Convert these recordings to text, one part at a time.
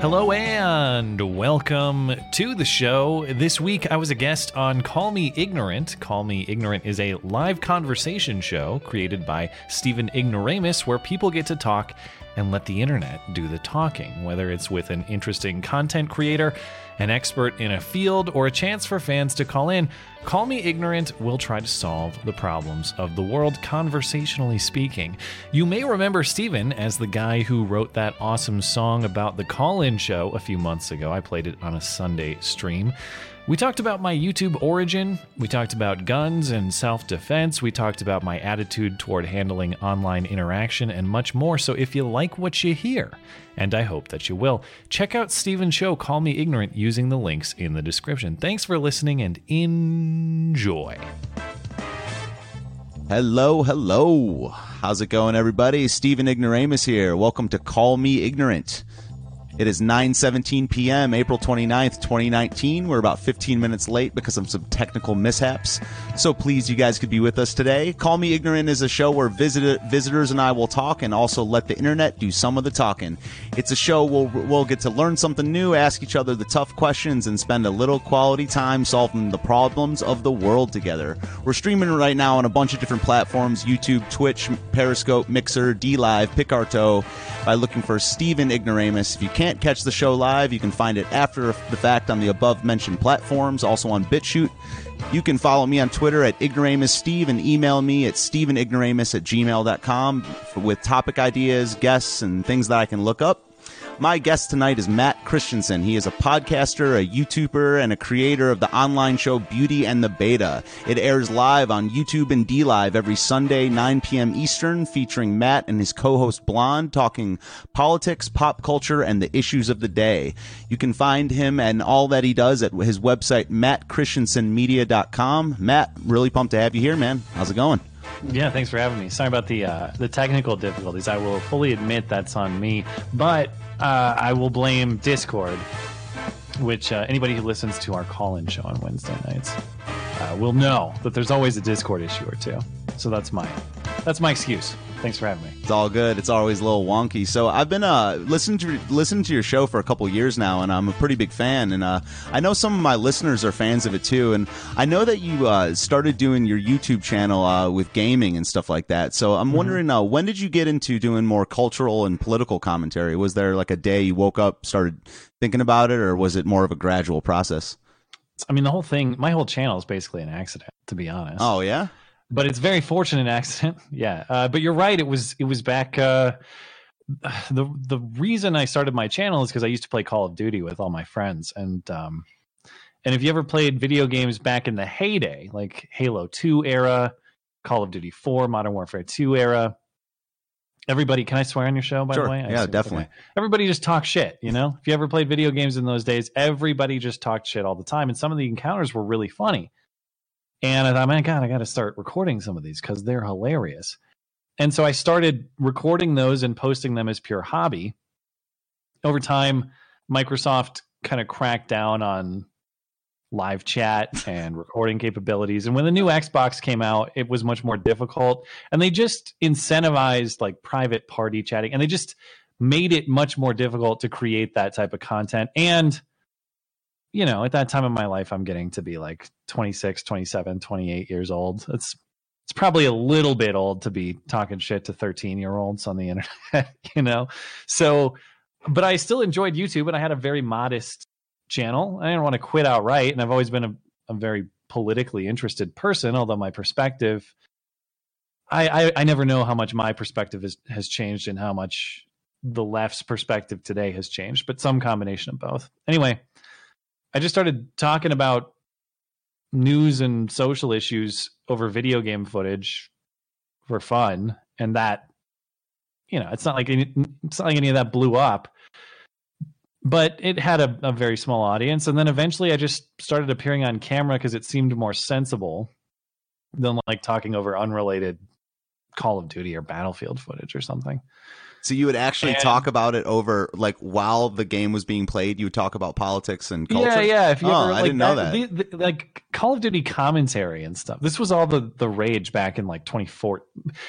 Hello and welcome to the show. This week I was a guest on Call Me Ignorant. Call Me Ignorant is a live conversation show created by Stephen Ignoramus where people get to talk and let the internet do the talking, whether it's with an interesting content creator, an expert in a field, or a chance for fans to call in. Call Me Ignorant will try to solve the problems of the world, conversationally speaking. You may remember Stephen as the guy who wrote that awesome song about the call in show a few months ago. I played it on a Sunday stream. We talked about my YouTube origin. We talked about guns and self defense. We talked about my attitude toward handling online interaction and much more. So if you like what you hear, and I hope that you will, check out Stephen's show, Call Me Ignorant, using the links in the description. Thanks for listening and enjoy. Hello, hello. How's it going, everybody? Stephen Ignoramus here. Welcome to Call Me Ignorant. It is 9:17 p.m. April 29th, 2019. We're about 15 minutes late because of some technical mishaps. So please you guys could be with us today. Call Me Ignorant is a show where visit- visitors and I will talk and also let the internet do some of the talking. It's a show where we'll get to learn something new, ask each other the tough questions and spend a little quality time solving the problems of the world together. We're streaming right now on a bunch of different platforms, YouTube, Twitch, Periscope, Mixer, DLive, Picarto by looking for Stephen Ignoramus. If you can't catch the show live, you can find it after the fact on the above mentioned platforms, also on BitChute. You can follow me on Twitter at IgnoramusSteve and email me at StephenIgnoramus at gmail.com with topic ideas, guests, and things that I can look up. My guest tonight is Matt Christensen. He is a podcaster, a YouTuber, and a creator of the online show Beauty and the Beta. It airs live on YouTube and DLive every Sunday, 9 p.m. Eastern, featuring Matt and his co-host Blonde talking politics, pop culture, and the issues of the day. You can find him and all that he does at his website, mattchristensenmedia.com. Matt, really pumped to have you here, man. How's it going? Yeah, thanks for having me. Sorry about the uh, the technical difficulties. I will fully admit that's on me, but uh, I will blame Discord, which uh, anybody who listens to our call-in show on Wednesday nights uh, will know that there's always a Discord issue or two. So that's my that's my excuse. Thanks for having me. It's all good. It's always a little wonky. So I've been uh, listening to listening to your show for a couple years now, and I'm a pretty big fan. And uh, I know some of my listeners are fans of it too. And I know that you uh, started doing your YouTube channel uh, with gaming and stuff like that. So I'm mm-hmm. wondering, uh, when did you get into doing more cultural and political commentary? Was there like a day you woke up, started thinking about it, or was it more of a gradual process? I mean, the whole thing, my whole channel is basically an accident, to be honest. Oh yeah but it's very fortunate accident. yeah, uh, but you're right. It was it was back. Uh, the the reason I started my channel is because I used to play Call of Duty with all my friends, and um, and if you ever played video games back in the heyday, like Halo Two era, Call of Duty Four, Modern Warfare Two era, everybody can I swear on your show by sure. the way? I yeah, definitely. Okay. Everybody just talked shit, you know? If you ever played video games in those days, everybody just talked shit all the time and some of the encounters were really funny. And I thought, man, God, I got to start recording some of these because they're hilarious. And so I started recording those and posting them as pure hobby. Over time, Microsoft kind of cracked down on live chat and recording capabilities. And when the new Xbox came out, it was much more difficult. And they just incentivized like private party chatting and they just made it much more difficult to create that type of content. And you know, at that time of my life, I'm getting to be like 26, 27, 28 years old. It's it's probably a little bit old to be talking shit to 13 year olds on the internet, you know? So, but I still enjoyed YouTube and I had a very modest channel. I didn't want to quit outright. And I've always been a, a very politically interested person, although my perspective, I, I, I never know how much my perspective has, has changed and how much the left's perspective today has changed, but some combination of both. Anyway, I just started talking about news and social issues over video game footage for fun, and that you know, it's not like any, it's not like any of that blew up. but it had a, a very small audience. And then eventually I just started appearing on camera because it seemed more sensible than like talking over unrelated Call of Duty or Battlefield footage or something. So you would actually And- talk about it over like while the game was being played. You would talk about politics and culture. Yeah, yeah. If you Oh, ever, I didn't know that. the- the- like Call of Duty commentary and stuff. This was all the the rage back in like 2014.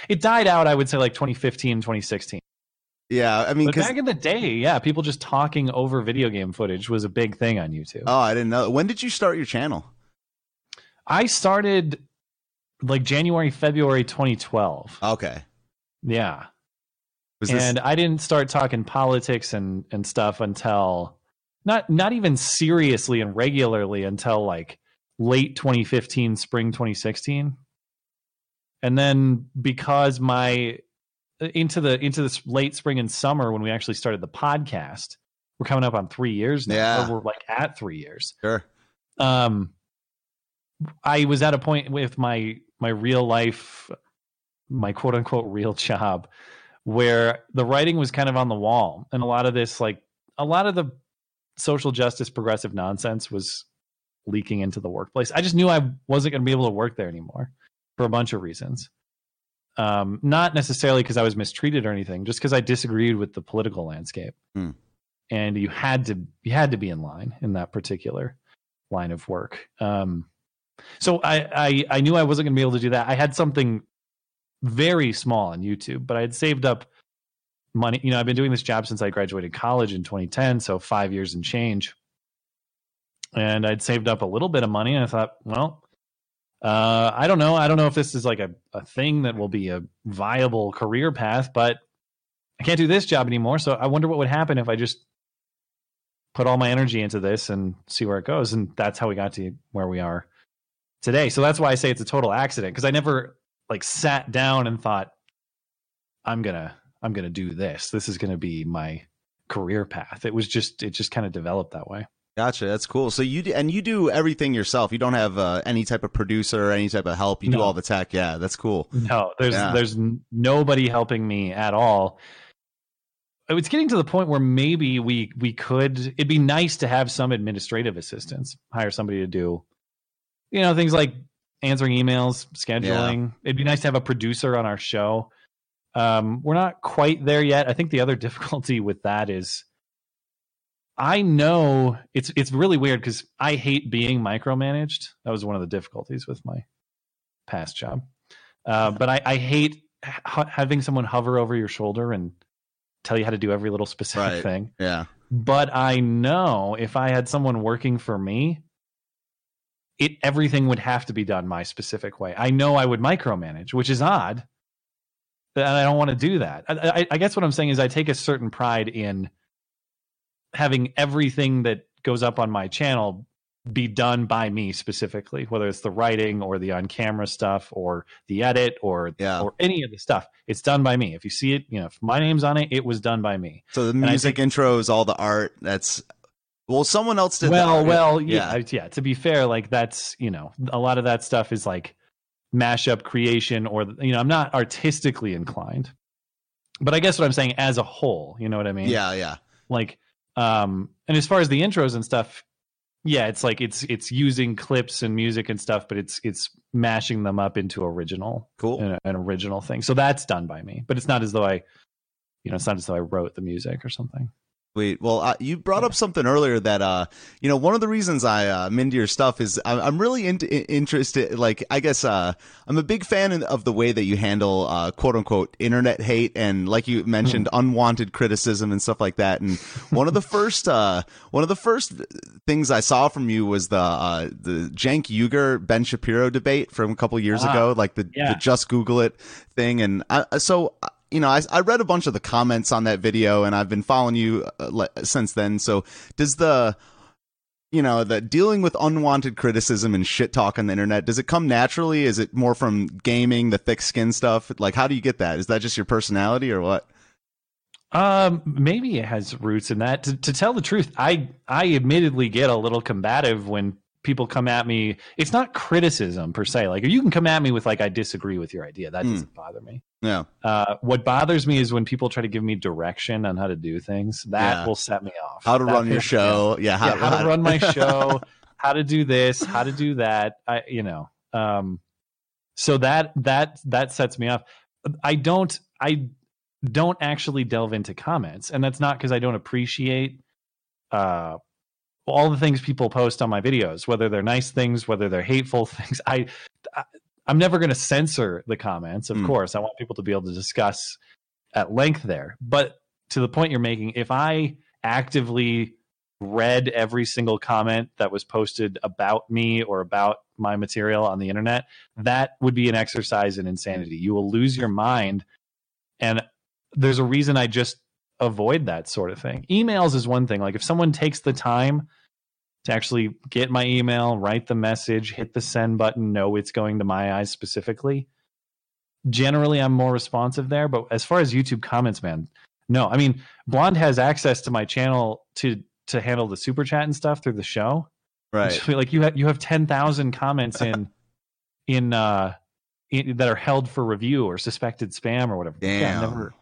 It died out, I would say, like 2015, 2016. Yeah, I mean, back in the day, yeah, people just talking over video game footage was a big thing on YouTube. oh, I didn't know. When did you start your channel? I started like January, February 2012. Okay, Yeah. Was this? and I didn't start talking politics and and stuff until not not even seriously and regularly until like late 2015, spring 2016. And then because my into the into this late spring and summer when we actually started the podcast, we're coming up on three years now. Yeah. We're like at three years. sure. Um I was at a point with my my real life my quote unquote real job where the writing was kind of on the wall and a lot of this like a lot of the social justice progressive nonsense was leaking into the workplace. I just knew i wasn't going to be able to work there anymore for a bunch of reasons. Um, not necessarily because i was mistreated or anything just because i disagreed with the political landscape. Hmm. and you had to you had to be in line in that particular line of work. Um, so I, I i knew i wasn't going to be able to do that. I had something very small on YouTube, but I had saved up money. You know, I've been doing this job since I graduated college in 2010, so five years and change. And I'd saved up a little bit of money, and I thought, well, uh, I don't know. I don't know if this is like a, a thing that will be a viable career path, but I can't do this job anymore. So I wonder what would happen if I just put all my energy into this and see where it goes. And that's how we got to where we are today. So that's why I say it's a total accident because I never like sat down and thought i'm gonna i'm gonna do this this is gonna be my career path it was just it just kind of developed that way Gotcha. That's cool. So you do, and you do everything yourself. You don't have uh, any type of producer or any type of help. You do all the tech. Yeah, that's cool. no there's Yeah. there's nobody helping me at all it's getting to the point where maybe we we could it'd be nice to have some administrative assistance hire somebody to do you know things like answering emails scheduling it'd be nice to have a producer on our show um, we're not quite there yet i think the other difficulty with that is i know it's it's really weird because i hate being micromanaged that was one of the difficulties with my past job uh, but I, I hate ha- having someone hover over your shoulder and tell you how to do every little specific Right. thing. Yeah. But I know if I had someone working for me, it everything would have to be done my specific way. I know I would micromanage, which is odd, and I don't want to do that. I, I, I guess what I'm saying is I take a certain pride in having everything that goes up on my channel be done by me specifically, whether it's the writing or the on camera stuff or the edit or Yeah. or any of the stuff. It's done by me. If you see it, you know, if my name's on it, it was done by me. So the music music intros, all the art. That's well, someone else did. well, art. well, yeah, yeah. yeah, yeah. To be fair, like that's you know, a lot of that stuff is like mashup creation, or you know, I'm not artistically inclined, but I guess what I'm saying as a whole, you know what I mean? Yeah, yeah. Like, um, and as far as the intros and stuff, yeah, it's like it's it's using clips and music and stuff, but it's it's mashing them up into original, Cool. an, an original thing. So that's done by me, but it's not as though I, you know, it's not as though I wrote the music or something. Sweet. Well, uh, you brought up something earlier that, uh, you know, one of the reasons I, uh, am into your stuff is I'm, I'm really into, i- interested. Like, I guess, uh, I'm a big fan in- of the way that you handle, uh, quote unquote, internet hate and, like you mentioned, unwanted criticism and stuff like that. And one of the first, uh, one of the first things I saw from you was the, uh, the Cenk Uygur Ben Shapiro debate from a couple years Ah, ago, like the, yeah. the just Google it thing. And I, so, you know, I, I read a bunch of the comments on that video, and I've been following you uh, le- since then. So, does the, you know, the dealing with unwanted criticism and shit talk on the internet, does it come naturally? Is it more from gaming, the thick skin stuff? Like, how do you get that? Is that just your personality or what? Um, maybe it has roots in that. To, to tell the truth, I I admittedly get a little combative when people come at me, it's not criticism per se. Like you can come at me with like I disagree with your idea. That Mm. doesn't bother me. Yeah. Uh, what bothers me is when people try to give me direction on how to do things. That Yeah. will set me off. How to That run your pisses me off. show. Yeah. yeah, how to run my show, how to do this, how to do that. I, you know, um, so that that that sets me off. I don't, I don't actually delve into comments, and that's not because I don't appreciate uh, all the things people post on my videos, whether they're nice things, whether they're hateful things. I, I I'm never going to censor the comments. Of Mm. course, I want people to be able to discuss at length there. But to the point you're making, if I actively read every single comment that was posted about me or about my material on the internet, that would be an exercise in insanity. You will lose your mind. And there's a reason I just avoid that sort of thing. Emails is one thing. Like if someone takes the time to actually get my email, write the message, hit the send button, know it's going to my eyes specifically. Generally, I'm more responsive there. But as far as YouTube comments, man, no. I mean, Blonde has access to my channel to to handle the super chat and stuff through the show. Right. Like you have you have ten thousand comments in in uh in, that are held for review or suspected spam or whatever. Yeah, Damn. never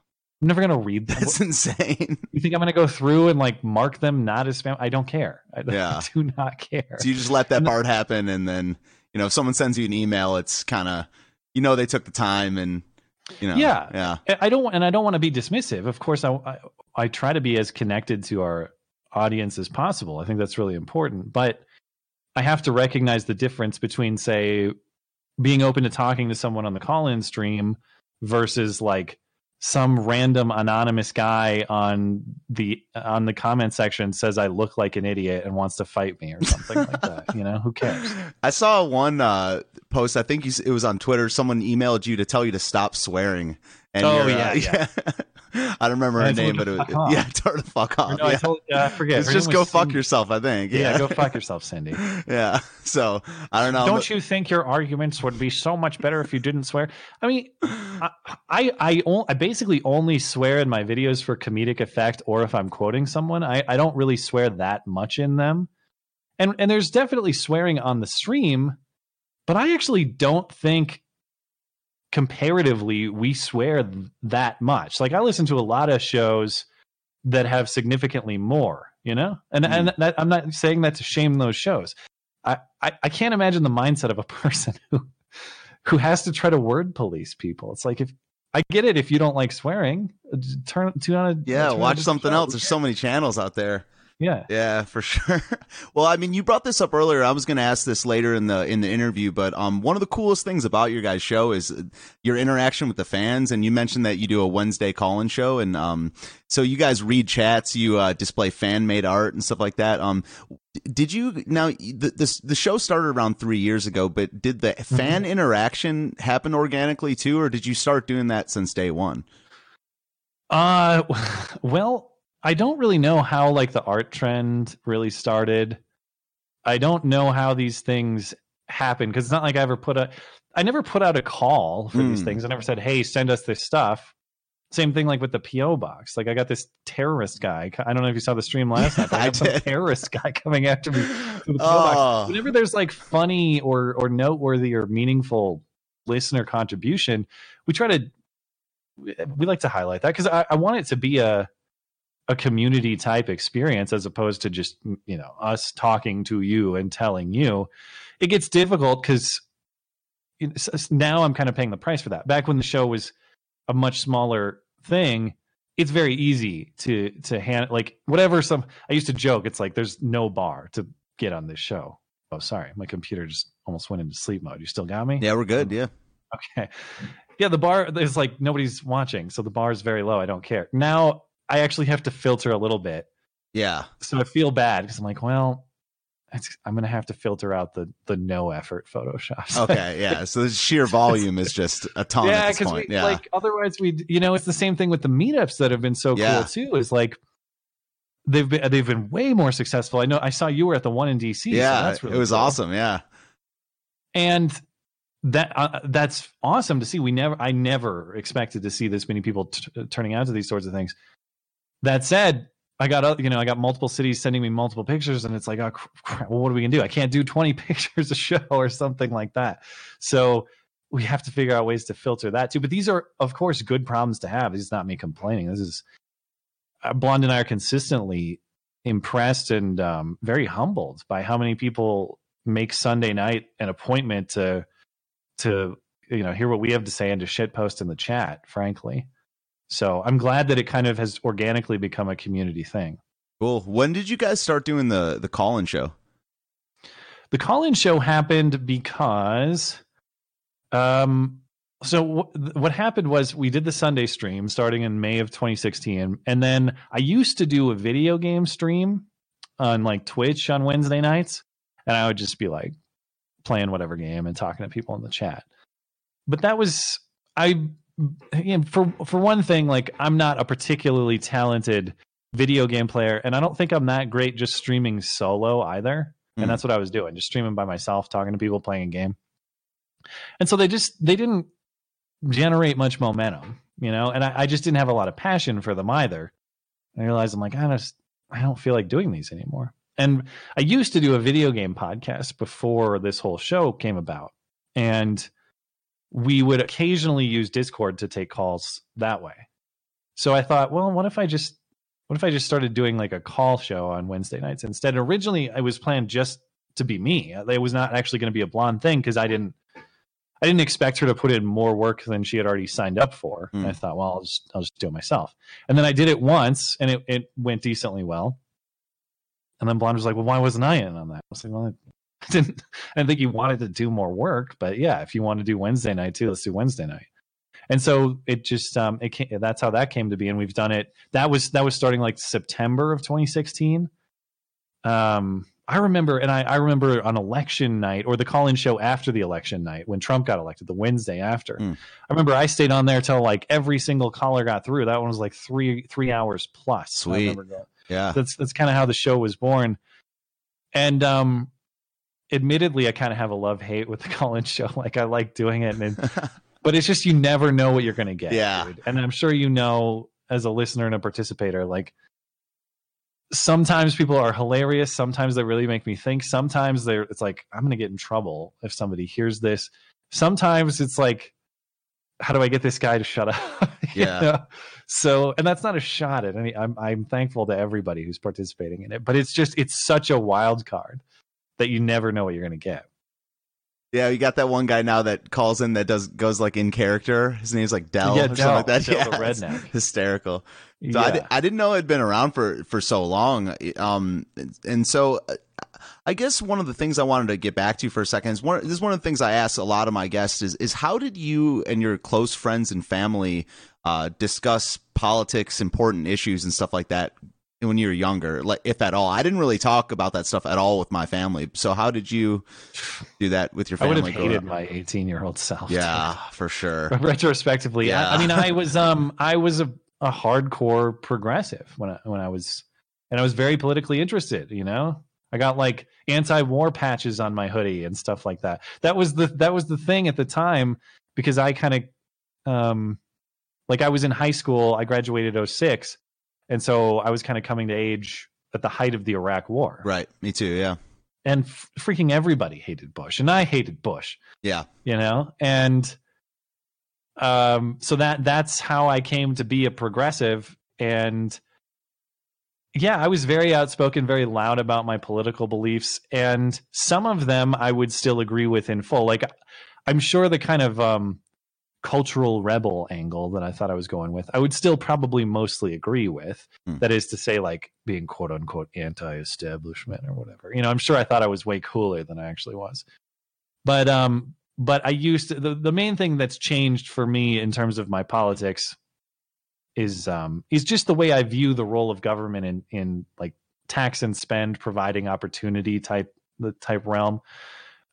I'm never gonna read them. That's insane. You think I'm gonna go through and like mark them not as spam? I don't care. I, Yeah. Do not care. So you just let that And part happen, and then you know if someone sends you an email, it's kind of you know they took the time, and you know Yeah. yeah I- I don't, and I don't want to be dismissive. Of course, I, I I try to be as connected to our audience as possible. I think that's really important. But I have to recognize the difference between, say, being open to talking to someone on the call-in stream versus like some random anonymous guy on the on the comment section says I look like an idiot and wants to fight me or something like that. You know, who cares? I saw one uh, post. I think it was on Twitter. Someone emailed you to tell you to stop swearing. And Oh, you're, uh, yeah, yeah. I don't remember And I her name, but it was, yeah, tell her to fuck off. no, I yeah. told, uh, I forget. It's just go fuck Cindy. yourself. I think. Yeah, Yeah, go fuck yourself, Cindy. yeah. So I don't know. Don't you think your arguments would be so much better if you didn't swear? I mean, I I I, I basically only swear in my videos for comedic effect, or if I'm quoting someone. I I don't really swear that much in them, and and there's definitely swearing on the stream, but I actually don't think comparatively we swear that much. Like I listen to a lot of shows that have significantly more, you know, and and that, I'm not saying that to shame those shows. I, I I can't imagine the mindset of a person who who has to try to word police people. It's like if I get it if you don't like swearing, uh, turn tune on a Yeah, watch something else. There's so many channels out there. Yeah. Yeah, for sure. Well, I mean, you brought this up earlier. I was going to ask this later in the in the interview, but um, one of the coolest things about your guys' show is uh, your interaction with the fans. And you mentioned that you do a Wednesday call-in show, and um, so you guys read chats, you uh, display fan-made art and stuff like that. Um, did you now the this the show started around three years ago, but did the fan interaction happen organically too, or did you start doing that since day one? Uh, well, I don't really know how like the art trend really started. I don't know how these things happen because it's not like I ever put a, I never put out a call for these Hmm. things. I never said, "Hey, send us this stuff." Same thing like with the PO box. Like I got this terrorist guy. I don't know if you saw the stream last night. But I I got some terrorist guy coming after me. the PO Oh. box. Whenever there's like funny or or noteworthy or meaningful listener contribution, we try to we like to highlight that because I, I want it to be a a community type experience as opposed to just you know us talking to you and telling you. It gets difficult because now I'm kind of paying the price for that. Back when the show was a much smaller thing, it's very easy to to hand like whatever some I used to joke it's like there's no bar to get on this show. Oh, sorry, my computer just almost went into sleep mode. You still got me? Yeah, we're good. Yeah. Okay. Yeah, the bar is like nobody's watching, so the bar is very low. I don't care. Now I actually have to filter a little bit, Yeah. so I feel bad because I'm like, well, it's, I'm gonna have to filter out the the no effort Photoshop. Okay. Yeah. So the sheer volume is just a ton yeah, at this because point. we yeah. like otherwise we you know it's the same thing with the meetups that have been so Yeah. cool too. Is like they've been they've been way more successful. I know I saw you were at the one in DC. so yeah. that's really it was cool. awesome. Yeah. and that uh, that's awesome to see we never i never expected to see this many people t- turning out to these sorts of things that said I got you know I got multiple cities sending me multiple pictures, and it's like, oh, crap, well, what are we gonna do? I can't do 20 pictures a show or something like that. So we have to figure out ways to filter that too. But these are, of course, good problems to have. This is not me complaining. This is uh, Blonde and I are consistently impressed and um, very humbled by how many people make Sunday night an appointment to to you know hear what we have to say and to shit post in the chat. Frankly, so I'm glad that it kind of has organically become a community thing. Cool. When did you guys start doing the the call in show? The call in show happened because um so w- what happened was we did the Sunday stream starting in May of 2016 and then I used to do a video game stream on like Twitch on Wednesday nights and I would just be like playing whatever game and talking to people in the chat. But that was I you know, for for one thing, like I'm not a particularly talented video game player, and I don't think I'm that great just streaming solo either. Mm. And hmm. that's what I was doing, just streaming by myself, talking to people, playing a game. And so they just they didn't generate much momentum, you know. And I, I just didn't have a lot of passion for them either. I realized I'm like, I just I don't feel like doing these anymore. And I used to do a video game podcast before this whole show came about, and we would occasionally use Discord to take calls that way. So I thought, well, what if I just what if I just started doing like a call show on Wednesday nights instead? Originally, I was planned just to be me. It was not actually going to be a blonde thing because I didn't I didn't expect her to put in more work than she had already signed up for. Mm. And I thought, well, I'll just I'll just do it myself. And then I did it once, and it it went decently well. And then Blonde was like, well, why wasn't I in on that? I was like, well, I didn't I didn't think you wanted to do more work, but yeah, if you want to do Wednesday night too, let's do Wednesday night. And so it just um it came, that's how that came to be, and we've done it. That was that was starting like September of 2016. Um, I remember, and I, I remember on election night or the call-in show after the election night when Trump got elected, the Wednesday after. Mm. I remember I stayed on there till like every single caller got through. That one was like three three hours plus. Sweet. Yeah, that's that's kind of how the show was born. And um, admittedly, I kind of have a love hate with the call-in show. Like I like doing it, and but it's just you never know what you're going to get. Yeah, dude. and I'm sure you know as a listener and a participator, like sometimes people are hilarious. Sometimes they really make me think. Sometimes they're it's like I'm going to get in trouble if somebody hears this. Sometimes it's like, how do I get this guy to shut up? yeah. Know? So, and that's not a shot at any. I'm I'm thankful to everybody who's participating in it, but it's just it's such a wild card that you never know what you're going to get. Yeah, you got that one guy now that calls in that does goes like in character. His name's like Dell yeah, or Dell, something like that. Dell yeah, redneck. hysterical. So yeah. I, I didn't know it'd been around for for so long. Um, and so I guess one of the things I wanted to get back to for a second is one. This is one of the things I ask a lot of my guests is is how did you and your close friends and family uh, discuss politics, important issues, and stuff like that when you were younger, like if at all. I didn't really talk about that stuff at all with my family. So how did you do that with your family? I would have hated my 18 year old self. Yeah, for sure. Retrospectively, yeah. I, I, mean, I was um I was a, a hardcore progressive when I when I was and I was very politically interested. You know, I got like anti-war patches on my hoodie and stuff like that. That was the that was the thing at the time because I kind of um like I was in high school. I graduated 06 and so I was kind of coming to age at the height of the Iraq War. Right. Me too. Yeah. And f- freaking everybody hated Bush, and I hated Bush. Yeah. You know, and um, so that that's how I came to be a progressive, and yeah, I was very outspoken, very loud about my political beliefs, and some of them I would still agree with in full. Like, I'm sure the kind of um, cultural rebel angle that I thought I was going with, I would still probably mostly agree with. Mm. That is to say, like being quote unquote anti establishment or whatever. You know, I'm sure I thought I was way cooler than I actually was. But um but I used to, the the main thing that's changed for me in terms of my politics is um is just the way I view the role of government in in like tax and spend providing opportunity type the type realm.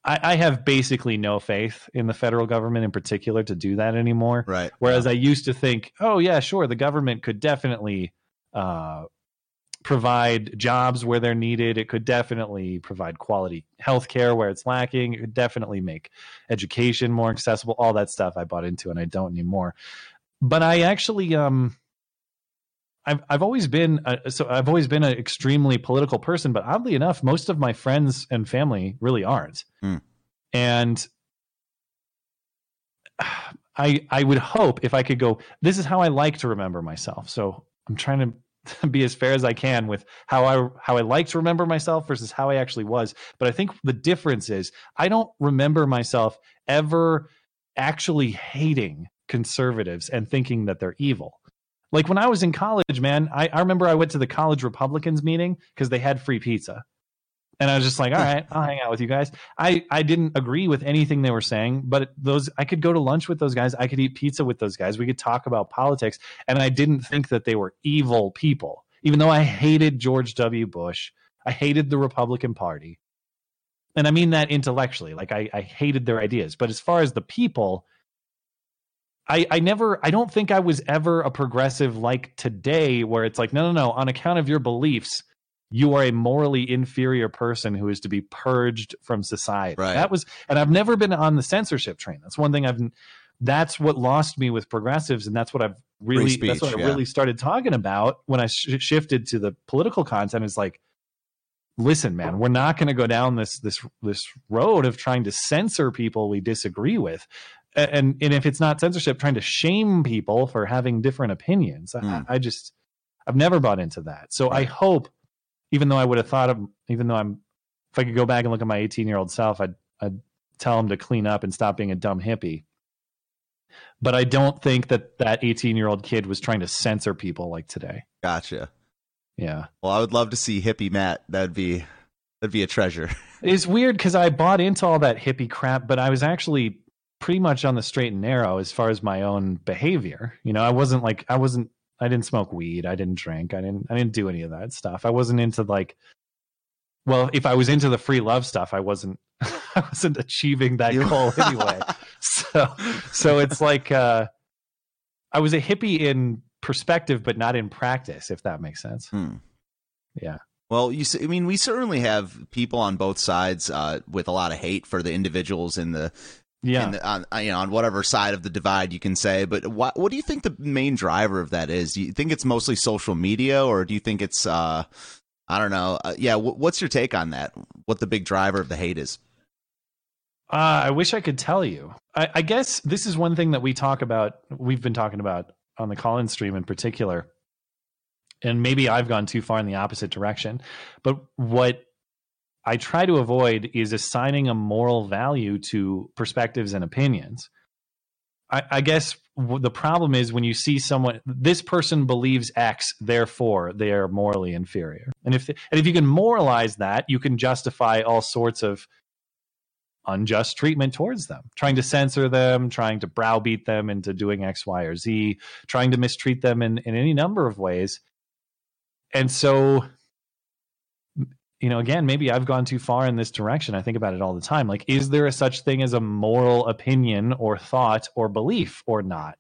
I, I, have basically no faith in the federal government in particular to do that anymore. Right. Whereas yeah. I used to think, oh yeah, sure, the government could definitely uh, provide jobs where they're needed. It could definitely provide quality health care where it's lacking. It could definitely make education more accessible. All that stuff I bought into and I don't anymore. But I actually um I've I've always been a, so I've always been an extremely political person, but oddly enough, most of my friends and family really aren't. Hmm. And I I would hope if I could go, this is how I like to remember myself. So I'm trying to be as fair as I can with how I how I like to remember myself versus how I actually was. But I think the difference is I don't remember myself ever actually hating conservatives and thinking that they're evil. Like when I was in college, man, I, I remember I went to the college Republicans meeting because they had free pizza. And I was just like, all right, I'll hang out with you guys. I, I didn't agree with anything they were saying, but those I could go to lunch with those guys. I could eat pizza with those guys. We could talk about politics. And I didn't think that they were evil people, even though I hated George W. Bush. I hated the Republican Party. And I mean that intellectually. Like I, I hated their ideas. But as far as the people, I, I never I don't think I was ever a progressive like today where it's like, no, no, no, on account of your beliefs, you are a morally inferior person who is to be purged from society. Right. That was, and I've never been on the censorship train. That's one thing I've. That's what lost me with progressives, and that's what I've really. speech, that's what I yeah. really started talking about when I sh- shifted to the political content. Is like, listen, man, we're not going to go down this this this road of trying to censor people we disagree with. And and if it's not censorship, trying to shame people for having different opinions, I, Mm. I just I've never bought into that. So I hope even though I would have thought of, even though I'm, if I could go back and look at my 18 year old self, I'd, I'd tell him to clean up and stop being a dumb hippie. But I don't think that that 18 year old kid was trying to censor people like today. Gotcha. Yeah. Well, I would love to see hippie Matt. That'd be that'd be a treasure. It's weird because I bought into all that hippie crap, but I was actually pretty much on the straight and narrow as far as my own behavior. You know, I wasn't like, I wasn't, I didn't smoke weed. I didn't drink. I didn't, I didn't do any of that stuff. I wasn't into like, well, if I was into the free love stuff, I wasn't, I wasn't achieving that goal anyway. so, so it's like, uh, I was a hippie in perspective, but not in practice, if that makes sense. Hmm. Yeah. Well, you. I mean, we certainly have people on both sides uh, with a lot of hate for the individuals in the Yeah. in the, on uh, you know on whatever side of the divide you can say. But what what do you think the main driver of that is? Do you think it's mostly social media, or do you think it's uh, I don't know? Uh, yeah, wh- what's your take on that? What the big driver of the hate is? Uh, I wish I could tell you. I, I guess this is one thing that we talk about. We've been talking about on the call-in stream in particular, and maybe I've gone too far in the opposite direction. But what I try to avoid is assigning a moral value to perspectives and opinions. I, I guess the problem is when you see someone, this person believes X, therefore they are morally inferior. And if and if you can moralize that, you can justify all sorts of unjust treatment towards them, trying to censor them, trying to browbeat them into doing X, Y, or Z, trying to mistreat them in, in any number of ways. And so, you know, again, maybe I've gone too far in this direction. I think about it all the time. Like, is there a such thing as a moral opinion or thought or belief or not?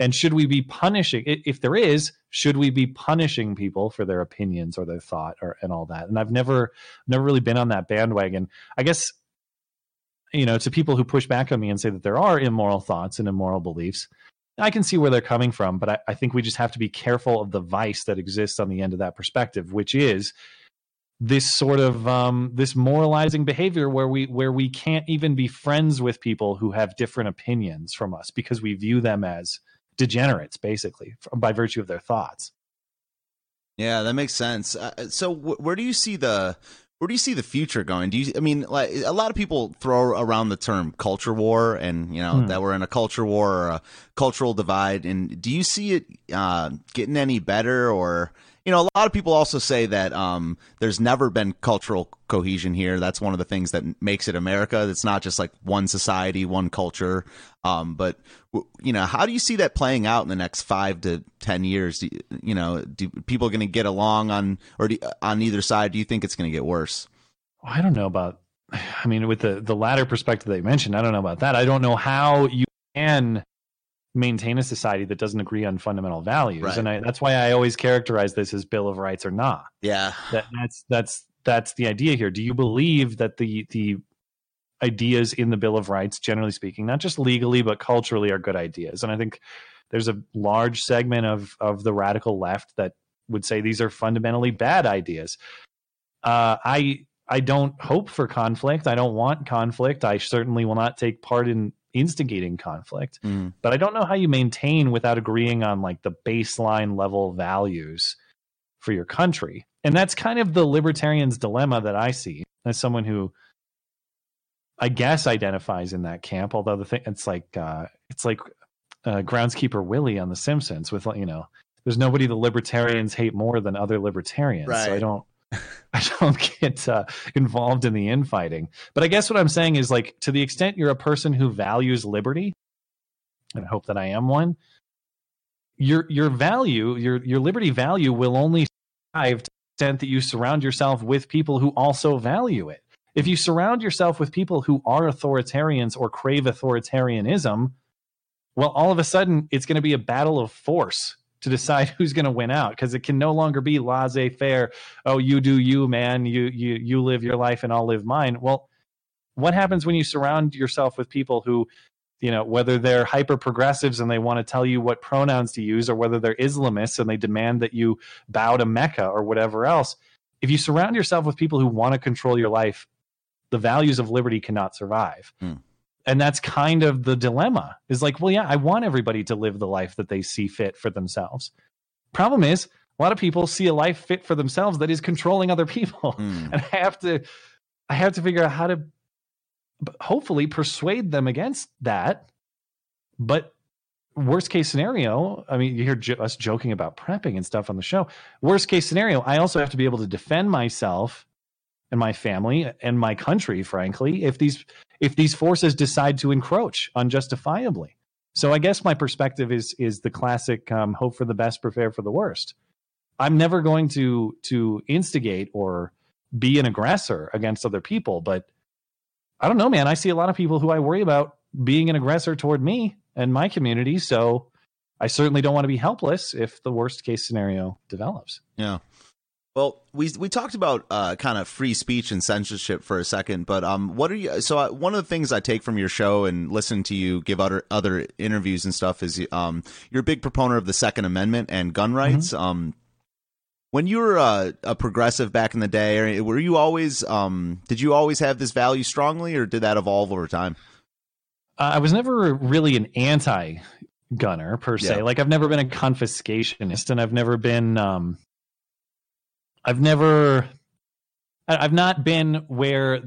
And should we be punishing if there is, should we be punishing people for their opinions or their thought or and all that? And I've never never really been on that bandwagon. I guess you know, to people who push back on me and say that there are immoral thoughts and immoral beliefs, I can see where they're coming from, but I, I think we just have to be careful of the vice that exists on the end of that perspective, which is this sort of um, this moralizing behavior where we where we can't even be friends with people who have different opinions from us because we view them as degenerates, basically, by virtue of their thoughts. Yeah, that makes sense. Uh, so, wh- where do you see the where do you see the future going? Do you? I mean, like a lot of people throw around the term culture war, and you know Hmm. that we're in a culture war or a cultural divide. And do you see it uh, getting any better, or you know, a lot of people also say that um, there's never been cultural cohesion here. That's one of the things that makes it America. It's not just like one society, one culture. Um, but you know, how do you see that playing out in the next five to ten years? Do you, know, do people going to get along on or do, on either side? Do you think it's going to get worse? I don't know about. I mean, with the the latter perspective that you mentioned, I don't know about that. I don't know how you can maintain a society that doesn't agree on fundamental values, Right. and I, that's why I always characterize this as Bill of Rights or not. Yeah, That, that's that's that's the idea here. Do you believe that the the ideas in the Bill of Rights, generally speaking, not just legally but culturally, are good ideas. And I think there's a large segment of of the radical left that would say these are fundamentally bad ideas. Uh, I I don't hope for conflict. I don't want conflict. I certainly will not take part in instigating conflict. Mm. But I don't know how you maintain without agreeing on like the baseline level values for your country. And that's kind of the libertarian's dilemma that I see as someone who I guess identifies in that camp. Although the thing, it's like uh, it's like uh, groundskeeper Willie on The Simpsons with you know, there's nobody the libertarians hate more than other libertarians. So I don't. I don't get uh, involved in the infighting. But I guess what I'm saying is like to the extent you're a person who values liberty, and I hope that I am one, your your value, your your liberty value will only survive to the extent that you surround yourself with people who also value it. If you surround yourself with people who are authoritarians or crave authoritarianism, well, all of a sudden it's going to be a battle of force to decide who's going to win out because it can no longer be laissez-faire. Oh, you do you, man. You you you live your life and I'll live mine. Well, what happens when you surround yourself with people who you know whether they're hyper progressives and they want to tell you what pronouns to use or whether they're islamists and they demand that you bow to mecca or whatever else if you surround yourself with people who want to control your life the values of liberty cannot survive Hmm. And that's kind of the dilemma is like well yeah i want everybody to live the life that they see fit for themselves problem is a lot of people see a life fit for themselves that is controlling other people Mm. and I have to I have to figure out how to hopefully persuade them against that. But worst case scenario, I mean, you hear jo- us joking about prepping and stuff on the show. Worst case scenario, I also have to be able to defend myself and my family and my country, frankly, if these if these forces decide to encroach unjustifiably. So I guess my perspective is is the classic um, hope for the best, prepare for the worst. I'm never going to to instigate or be an aggressor against other people, but I don't know, man. I see a lot of people who I worry about being an aggressor toward me and my community. So I certainly don't want to be helpless if the worst case scenario develops. Yeah. Well, we we talked about uh, kind of free speech and censorship for a second, but um, what are you? So uh, one of the things I take from your show and listen to you give other other interviews and stuff is um, you're a big proponent of the Second Amendment and gun rights. Um, when you were uh, a progressive back in the day, were you always um, did you always have this value strongly, or did that evolve over time? Uh, I was never really an anti gunner per se. Yeah. Like I've never been a confiscationist and I've never been um I've never I've not been where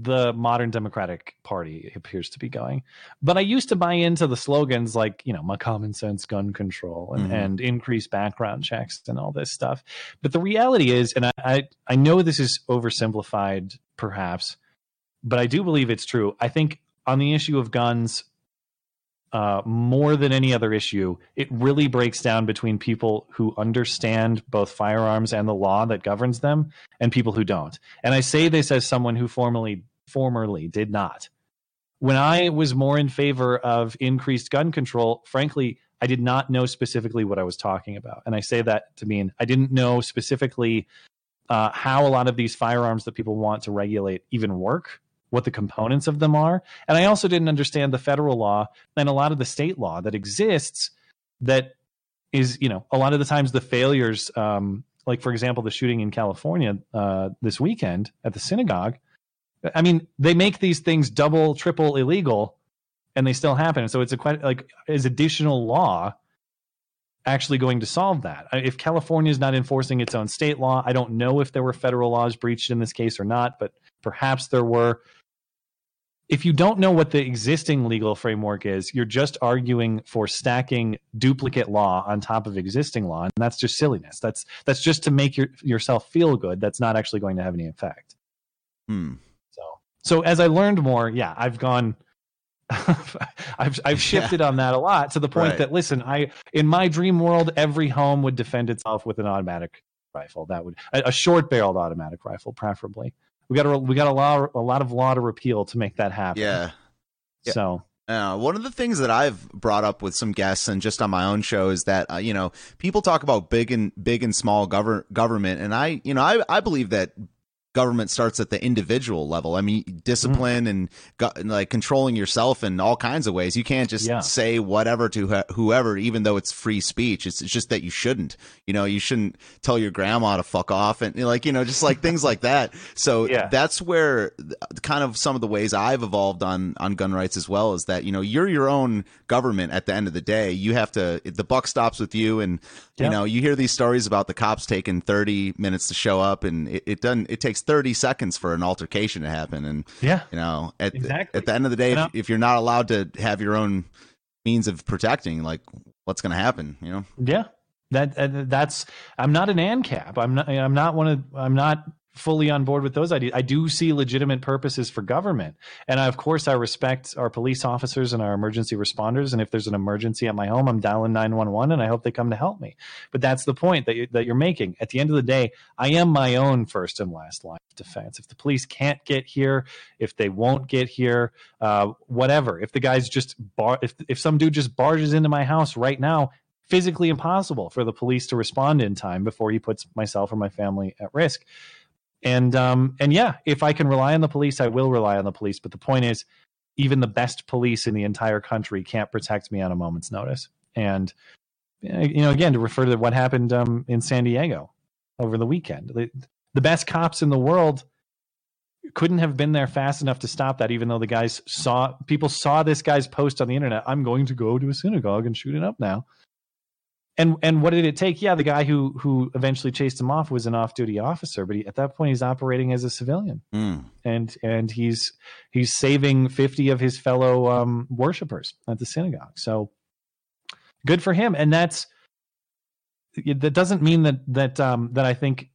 the modern Democratic Party appears to be going. But I used to buy into the slogans like, you know, my common sense gun control and, Mhm. and increased background checks and all this stuff. But the reality is, and I, I, I know this is oversimplified perhaps, but I do believe it's true. I think on the issue of guns, uh, more than any other issue, it really breaks down between people who understand both firearms and the law that governs them, and people who don't. And I say this as someone who formerly formerly did not. When I was more in favor of increased gun control, frankly, I did not know specifically what I was talking about, and I say that to mean I didn't know specifically uh, how a lot of these firearms that people want to regulate even work, what the components of them are, and I also didn't understand the federal law and a lot of the state law that exists that is, you know, a lot of the times the failures, um, like for example, the shooting in California uh, this weekend at the synagogue. I mean, they make these things double, triple illegal, and they still happen. So it's a quite like is additional law actually going to solve that? If California is not enforcing its own state law, I don't know if there were federal laws breached in this case or not, but perhaps there were if you don't know what the existing legal framework is, you're just arguing for stacking duplicate law on top of existing law, and that's just silliness. That's that's just to make your, yourself feel good. That's not actually going to have any effect. Hmm. So, so as I learned more, yeah, I've gone. I've I've shifted on that a lot to the point Right. that listen, I in my dream world, every home would defend itself with an automatic rifle. That would a, a short barreled automatic rifle, preferably. We got a we got a lot a lot of law to repeal to make that happen. Yeah. So Uh, one of the things that I've brought up with some guests and just on my own show is that uh, you know people talk about big and big and small gover- government, and I you know I I believe that government starts at the individual level. I mean, discipline mm. and, go, and, like controlling yourself in all kinds of ways. You can't just yeah. say whatever to whoever, even though it's free speech. It's, it's, just that you shouldn't. You know, you shouldn't tell your grandma to fuck off and like you know, just like things like that. So yeah. that's where kind of some of the ways I've evolved on on gun rights as well is that you know you're your own government at the end of the day. You have to the buck stops with you, and you know you hear these stories about the cops taking 30 minutes to show up, and it, it doesn't. It takes 30 seconds for an altercation to happen, and yeah, you know at exactly. at the end of the day, if, if you're not allowed to have your own means of protecting, like what's going to happen? You know? Yeah, that that's I'm not an ANCAP. I'm not I'm not one of I'm not fully on board with those ideas. I do see legitimate purposes for government. And I, of course, I respect our police officers and our emergency responders. And if there's an emergency at my home, I'm dialing 911 and I hope they come to help me. But that's the point that, you, that you're making. At the end of the day, I am my own first and last line of defense. If the police can't get here, if they won't get here, uh, whatever, if the guy's just bar, if, if some dude just barges into my house right now, physically impossible for the police to respond in time before he puts myself or my family at risk and um, and yeah, if I can rely on the police, I will rely on the police. But the point is, even the best police in the entire country can't protect me on a moment's notice. And you know, again, to refer to what happened um, in San Diego over the weekend, the, the best cops in the world couldn't have been there fast enough to stop that. Even though the guys saw people saw this guy's post on the internet, I'm going to go to a synagogue and shoot it up now and and what did it take? Yeah, the guy who who eventually chased him off was an off-duty officer, but he, at that point he's operating as a civilian, mm. and and he's he's saving fifty of his fellow um, worshippers at the synagogue. So good for him, and that's that doesn't mean that that um, that I think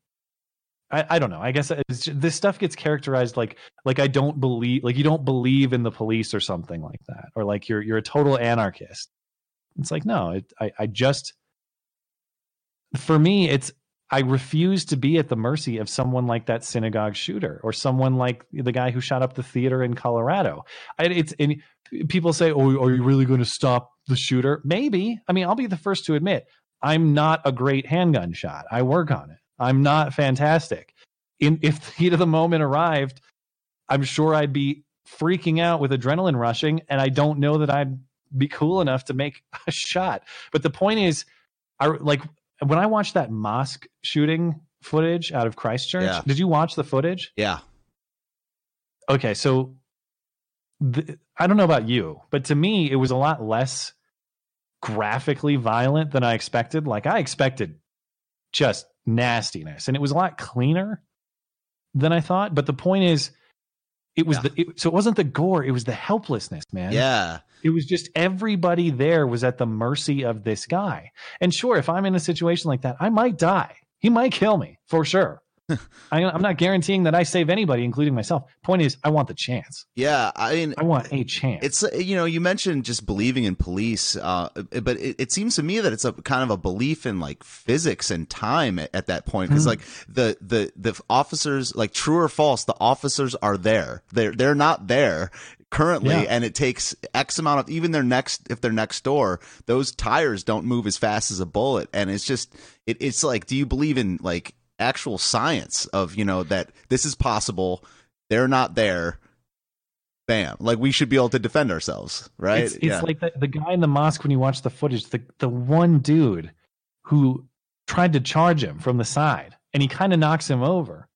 I, I, don't know. I guess just, this stuff gets characterized like like I don't believe like you don't believe in the police or something like that, or like you're you're a total anarchist. It's like no, it, I I just for me, it's I refuse to be at the mercy of someone like that synagogue shooter or someone like the guy who shot up the theater in Colorado. I, it's and people say, "Oh, are you really going to stop the shooter?" Maybe. I mean, I'll be the first to admit I'm not a great handgun shot. I work on it. I'm not fantastic. In, if the heat of the moment arrived, I'm sure I'd be freaking out with adrenaline rushing, and I don't know that I'd be cool enough to make a shot. But the point is, I like when I watched that mosque shooting footage out of Christchurch, yeah. did you watch the footage? Yeah. Okay, so the, I don't know about you, but to me, it was a lot less graphically violent than I expected. Like I expected just nastiness, and it was a lot cleaner than I thought. But the point is, it was yeah. the it, so it wasn't the gore; it was the helplessness, man. Yeah, it was just everybody there was at the mercy of this guy. And sure, if I'm in a situation like that, I might die. He might kill me for sure. I, am not guaranteeing that I save anybody, including myself. Point is, I want the chance. Yeah, I mean, I want a chance. It's you know, you mentioned just believing in police, uh, but it, it, seems to me that it's a kind of a belief in like physics and time at, at that point because mm. like the the the officers, like true or false, the officers are there. They're they're not there currently yeah. and it takes x amount of even their next if they're next door those tires don't move as fast as a bullet and it's just it, it's like do you believe in like actual science of you know that this is possible they're not there bam like we should be able to defend ourselves right it's, it's yeah. like the, the guy in the mosque when you watch the footage the, the one dude who tried to charge him from the side and he kind of knocks him over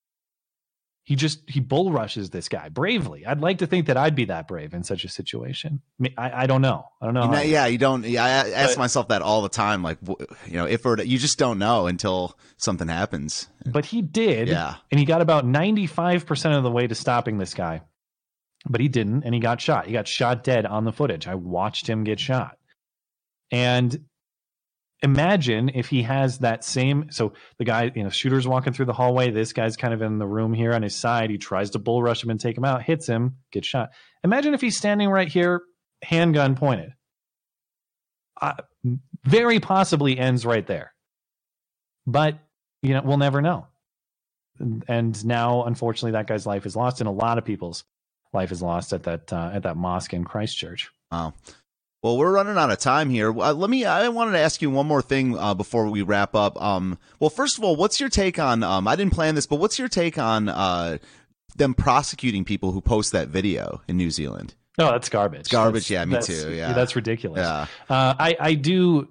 he just he bull rushes this guy bravely. I'd like to think that I'd be that brave in such a situation. I, I don't know. I don't know. You know yeah, you don't. Yeah, I ask but, myself that all the time. Like, you know, if or you just don't know until something happens. But he did. Yeah, and he got about ninety five percent of the way to stopping this guy, but he didn't, and he got shot. He got shot dead on the footage. I watched him get shot, and imagine if he has that same so the guy you know shooter's walking through the hallway this guy's kind of in the room here on his side he tries to bull rush him and take him out hits him gets shot. Imagine if he's standing right here handgun pointed. Uh, very possibly ends right there. But you know we'll never know. And now unfortunately that guy's life is lost and a lot of people's life is lost at that uh, at that mosque in christchurch. Wow Well, we're running out of time here. Uh, let me. I wanted to ask you one more thing uh, before we wrap up. Um, well, first of all, what's your take on? Um, I didn't plan this, but what's your take on uh, them prosecuting people who post that video in New Zealand? No, that's garbage. It's garbage. That's, yeah, me too. Yeah, that's ridiculous. Yeah. Uh, I I do.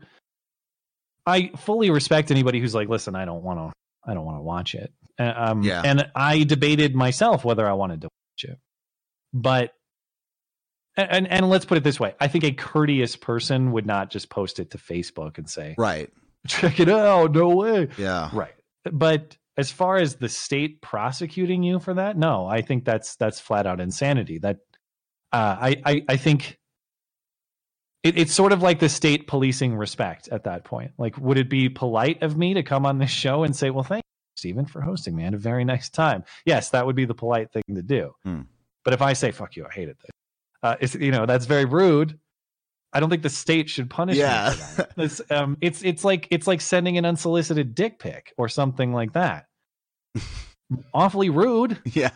I fully respect anybody who's like, listen, I don't want to. I don't want to watch it. Uh, um, Yeah. And I debated myself whether I wanted to watch it, but. And and let's put it this way: I think a courteous person would not just post it to Facebook and say, Right. "Check it out." No way. Yeah. Right. But as far as the state prosecuting you for that, no, I think that's that's flat out insanity. That uh, I, I I think it, it's sort of like the state policing respect at that point. Like, would it be polite of me to come on this show and say, "Well, thank you, Stephen, for hosting me. I had a very nice time." Yes, that would be the polite thing to do. Hmm. But if I say "fuck you," I hated this. Uh, it's you know that's very rude. I don't think the state should punish Yeah. It's, um, it's it's like it's like sending an unsolicited dick pic or something like that. Awfully rude. yeah.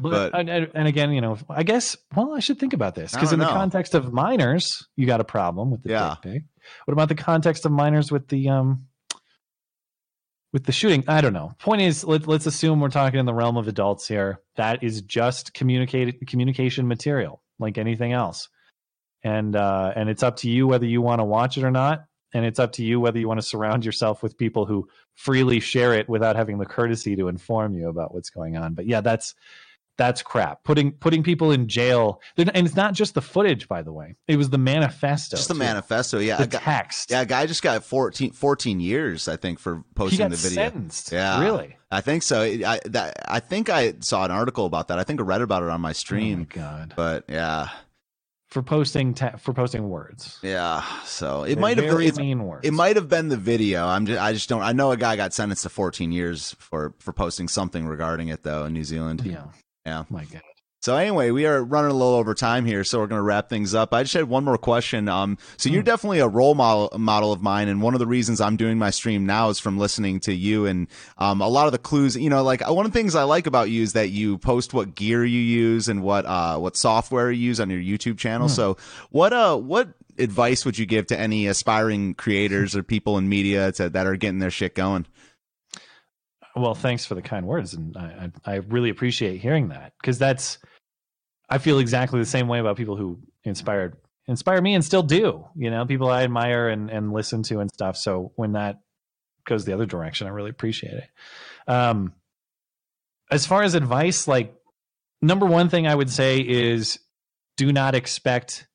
But, But and, and again, you know, I guess well, I should think about this because in the context of minors, you got a problem with the Yeah. dick pic. What about the context of minors with the um with the shooting? I don't know. Point is, let, let's assume we're talking in the realm of adults here. That is just communicated communication material, like anything else, and uh, and it's up to you whether you want to watch it or not. And it's up to you whether you want to surround yourself with people who freely share it without having the courtesy to inform you about what's going on. But yeah, that's that's crap. Putting putting people in jail, and it's not just the footage, by the way. It was the manifesto, just the too. manifesto. Yeah. the guy, text. yeah. A guy just got 14, 14 years, I think, for posting the video. sentenced. Yeah. really. I think so. I that, I think I saw an article about that. I think I read about it on my Oh my stream. god, But yeah, for posting te- for posting words. yeah. So it They're might have mean words. it might have been the video. I'm just I just don't. I know a guy got sentenced to 14 years for for posting something regarding it though in New Zealand. Yeah. Yeah. My god. So anyway, we are running a little over time here, so we're going to wrap things up. I just had one more question. Um, so you're Hmm. definitely a role model model of mine, and one of the reasons I'm doing my stream now is from listening to you and um, a lot of the clues. You know, like one of the things I like about you is that you post what gear you use and what uh, what software you use on your YouTube channel. Hmm. So what uh what advice would you give to any aspiring creators or people in media to, that are getting their shit going? Well, thanks for the kind words, and I I, I really appreciate hearing that because that's I feel exactly the same way about people who inspired inspire me and still do. You know, people I admire and and listen to and stuff. So when that goes the other direction, I really appreciate it. Um, as far as advice, like number one thing I would say is do not expect.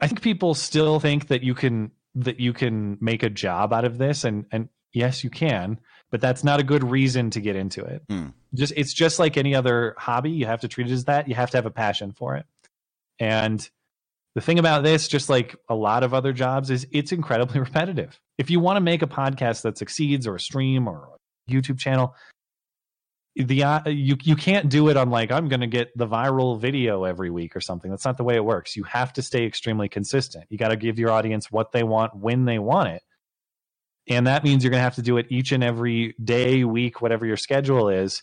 I think people still think that you can that you can make a job out of this, and and yes, you can, but that's not a good reason to get into it. Hmm. Just it's just like any other hobby. You have to treat it as that. You have to have a passion for it, and the thing about this, just like a lot of other jobs, is it's incredibly repetitive. If you want to make a podcast that succeeds, or a stream, or a YouTube channel, the uh, you you can't do it on like I'm going to get the viral video every week or something. That's not the way it works. You have to stay extremely consistent. You got to give your audience what they want when they want it. And that means you're going to have to do it each and every day, week, whatever your schedule is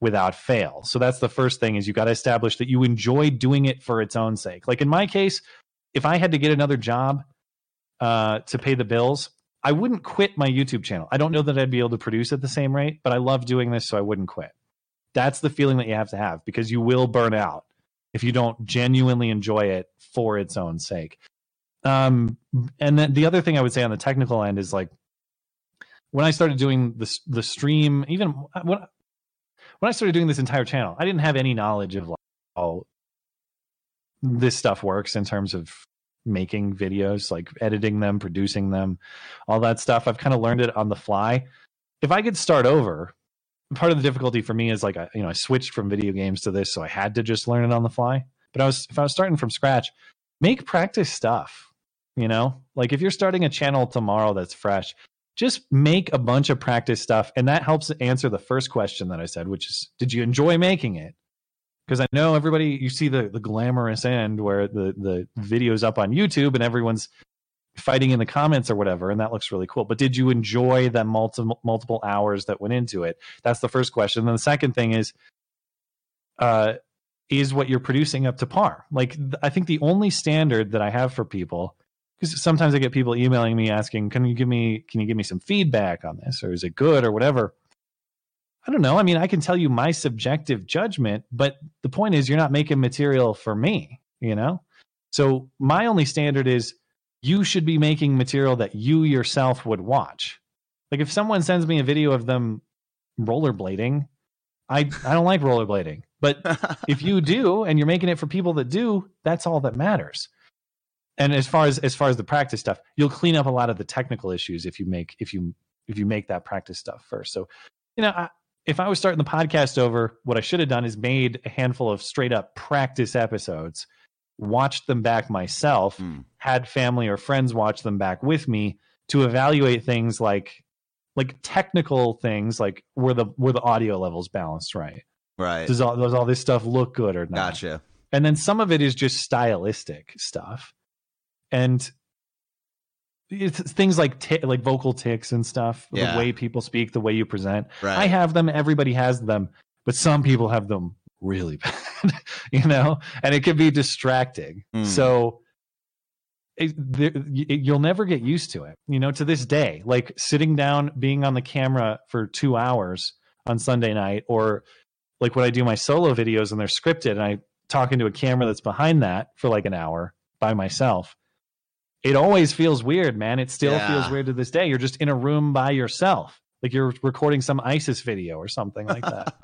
without fail. So that's the first thing is you got to establish that you enjoy doing it for its own sake. Like in my case, if I had to get another job uh, to pay the bills, I wouldn't quit my YouTube channel. I don't know that I'd be able to produce at the same rate, but I love doing this, so I wouldn't quit. That's the feeling that you have to have because you will burn out if you don't genuinely enjoy it for its own sake. Um, and then the other thing I would say on the technical end is like when I started doing the the stream, even when when I started doing this entire channel, I didn't have any knowledge of how this stuff works in terms of making videos, like editing them, producing them, all that stuff. I've kind of learned it on the fly. If I could start over, part of the difficulty for me is like I, you know I switched from video games to this, so I had to just learn it on the fly. But I was if I was starting from scratch, make practice stuff. You know, like if you're starting a channel tomorrow that's fresh, just make a bunch of practice stuff, and that helps answer the first question that I said, which is, did you enjoy making it? because I know everybody you see the the glamorous end where the the video's up on YouTube and everyone's fighting in the comments or whatever and that looks really cool but did you enjoy the multiple multiple hours that went into it that's the first question and then the second thing is uh is what you're producing up to par. Like I think the only standard that I have for people because sometimes I get people emailing me asking, "Can you give me can you give me some feedback on this or is it good or whatever?" I don't know. I mean, I can tell you my subjective judgment, but the point is you're not making material for me, you know? So my only standard is you should be making material that you yourself would watch. Like if someone sends me a video of them rollerblading, I I don't like rollerblading. But if you do and you're making it for people that do, that's all that matters. And as far as as far as the practice stuff, you'll clean up a lot of the technical issues if you make if you if you make that practice stuff first. So, you know, I, if I was starting the podcast over, what I should have done is made a handful of straight up practice episodes, watched them back myself, Mm. had family or friends watch them back with me to evaluate things like like technical things like were the were the audio levels balanced right? right. Does all does all this stuff look good or not? Gotcha. And then some of it is just stylistic stuff. And it's things like ti like vocal ticks and stuff, Yeah. the way people speak, the way you present. Right. I have them. Everybody has them, but some people have them really bad, you know, and it can be distracting. Mm. So it, y- you'll never get used to it, you know. To this day, like sitting down, being on the camera for two hours on Sunday night, or like when I do my solo videos and they're scripted, and I talk into a camera that's behind that for like an hour by myself. It always feels weird, man. It still Yeah. feels weird to this day. You're just in a room by yourself, like you're recording some ISIS video or something like that.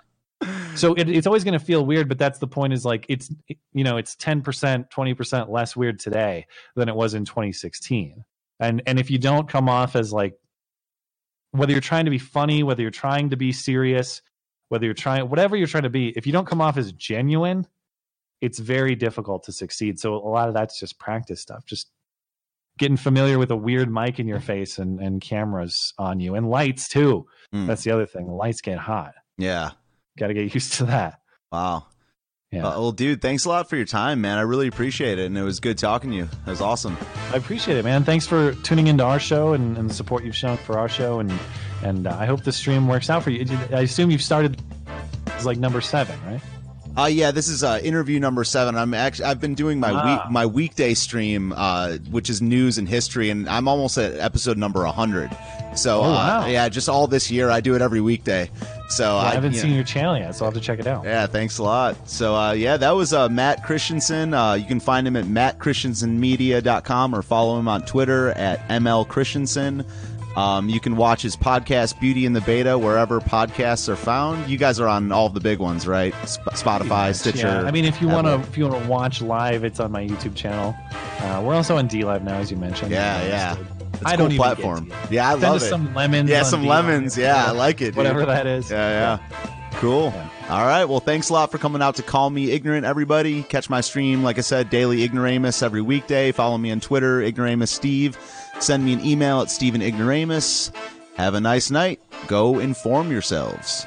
so it, it's always going to feel weird, but that's the point. Is like it's you know it's ten percent, twenty percent less weird today than it was in 2016. And and if you don't come off as like whether you're trying to be funny, whether you're trying to be serious, whether you're trying whatever you're trying to be, if you don't come off as genuine, it's very difficult to succeed. So a lot of that's just practice stuff. Just getting familiar with a weird mic in your face and, and cameras on you and lights too. Mm. That's the other thing. The lights get hot. yeah. Got to get used to that. Wow. Yeah. Uh, well, dude, thanks a lot for your time, man. I really appreciate it, and it was good talking to you. It was awesome. I appreciate it, man. Thanks for tuning into our show and, and the support you've shown for our show. And and uh, I hope the stream works out for you. I assume you've started it's like number seven, right? Uh, yeah, this is uh, interview number seven. I'm actually I've been doing my Ah. week my weekday stream, uh, which is news and history, and I'm almost at episode number hundred. So Oh, uh, yeah, just all this year I do it every weekday. So Well, I I haven't you seen know, your channel yet, so I'll have to check it out. Yeah, thanks a lot. So uh, yeah, that was uh, Matt Christiansen. Uh, you can find him at mattchristiansenmedia.com or follow him on Twitter at ml christiansen. Um, you can watch his podcast Beauty in the Beta wherever podcasts are found. You guys are on all of the big ones, right? Sp- Spotify, Stitcher. Yeah, I mean, if you want to, if you want to watch live, it's on my YouTube channel. Uh, we're also on DLive now, as you mentioned. Yeah, yeah. I a don't cool even platform. Get to it. Yeah, I Send love us it. some lemons. yeah, some DLive, lemons. Yeah, I like it. Dude. whatever that is. Yeah, yeah. Cool. Yeah. All right. Well, thanks a lot for coming out to call me ignorant, everybody. Catch my stream, like I said, daily ignoramus every weekday. Follow me on Twitter, ignoramus Steve. Send me an email at Stephen Ignoramus. Have a nice night. Go inform yourselves.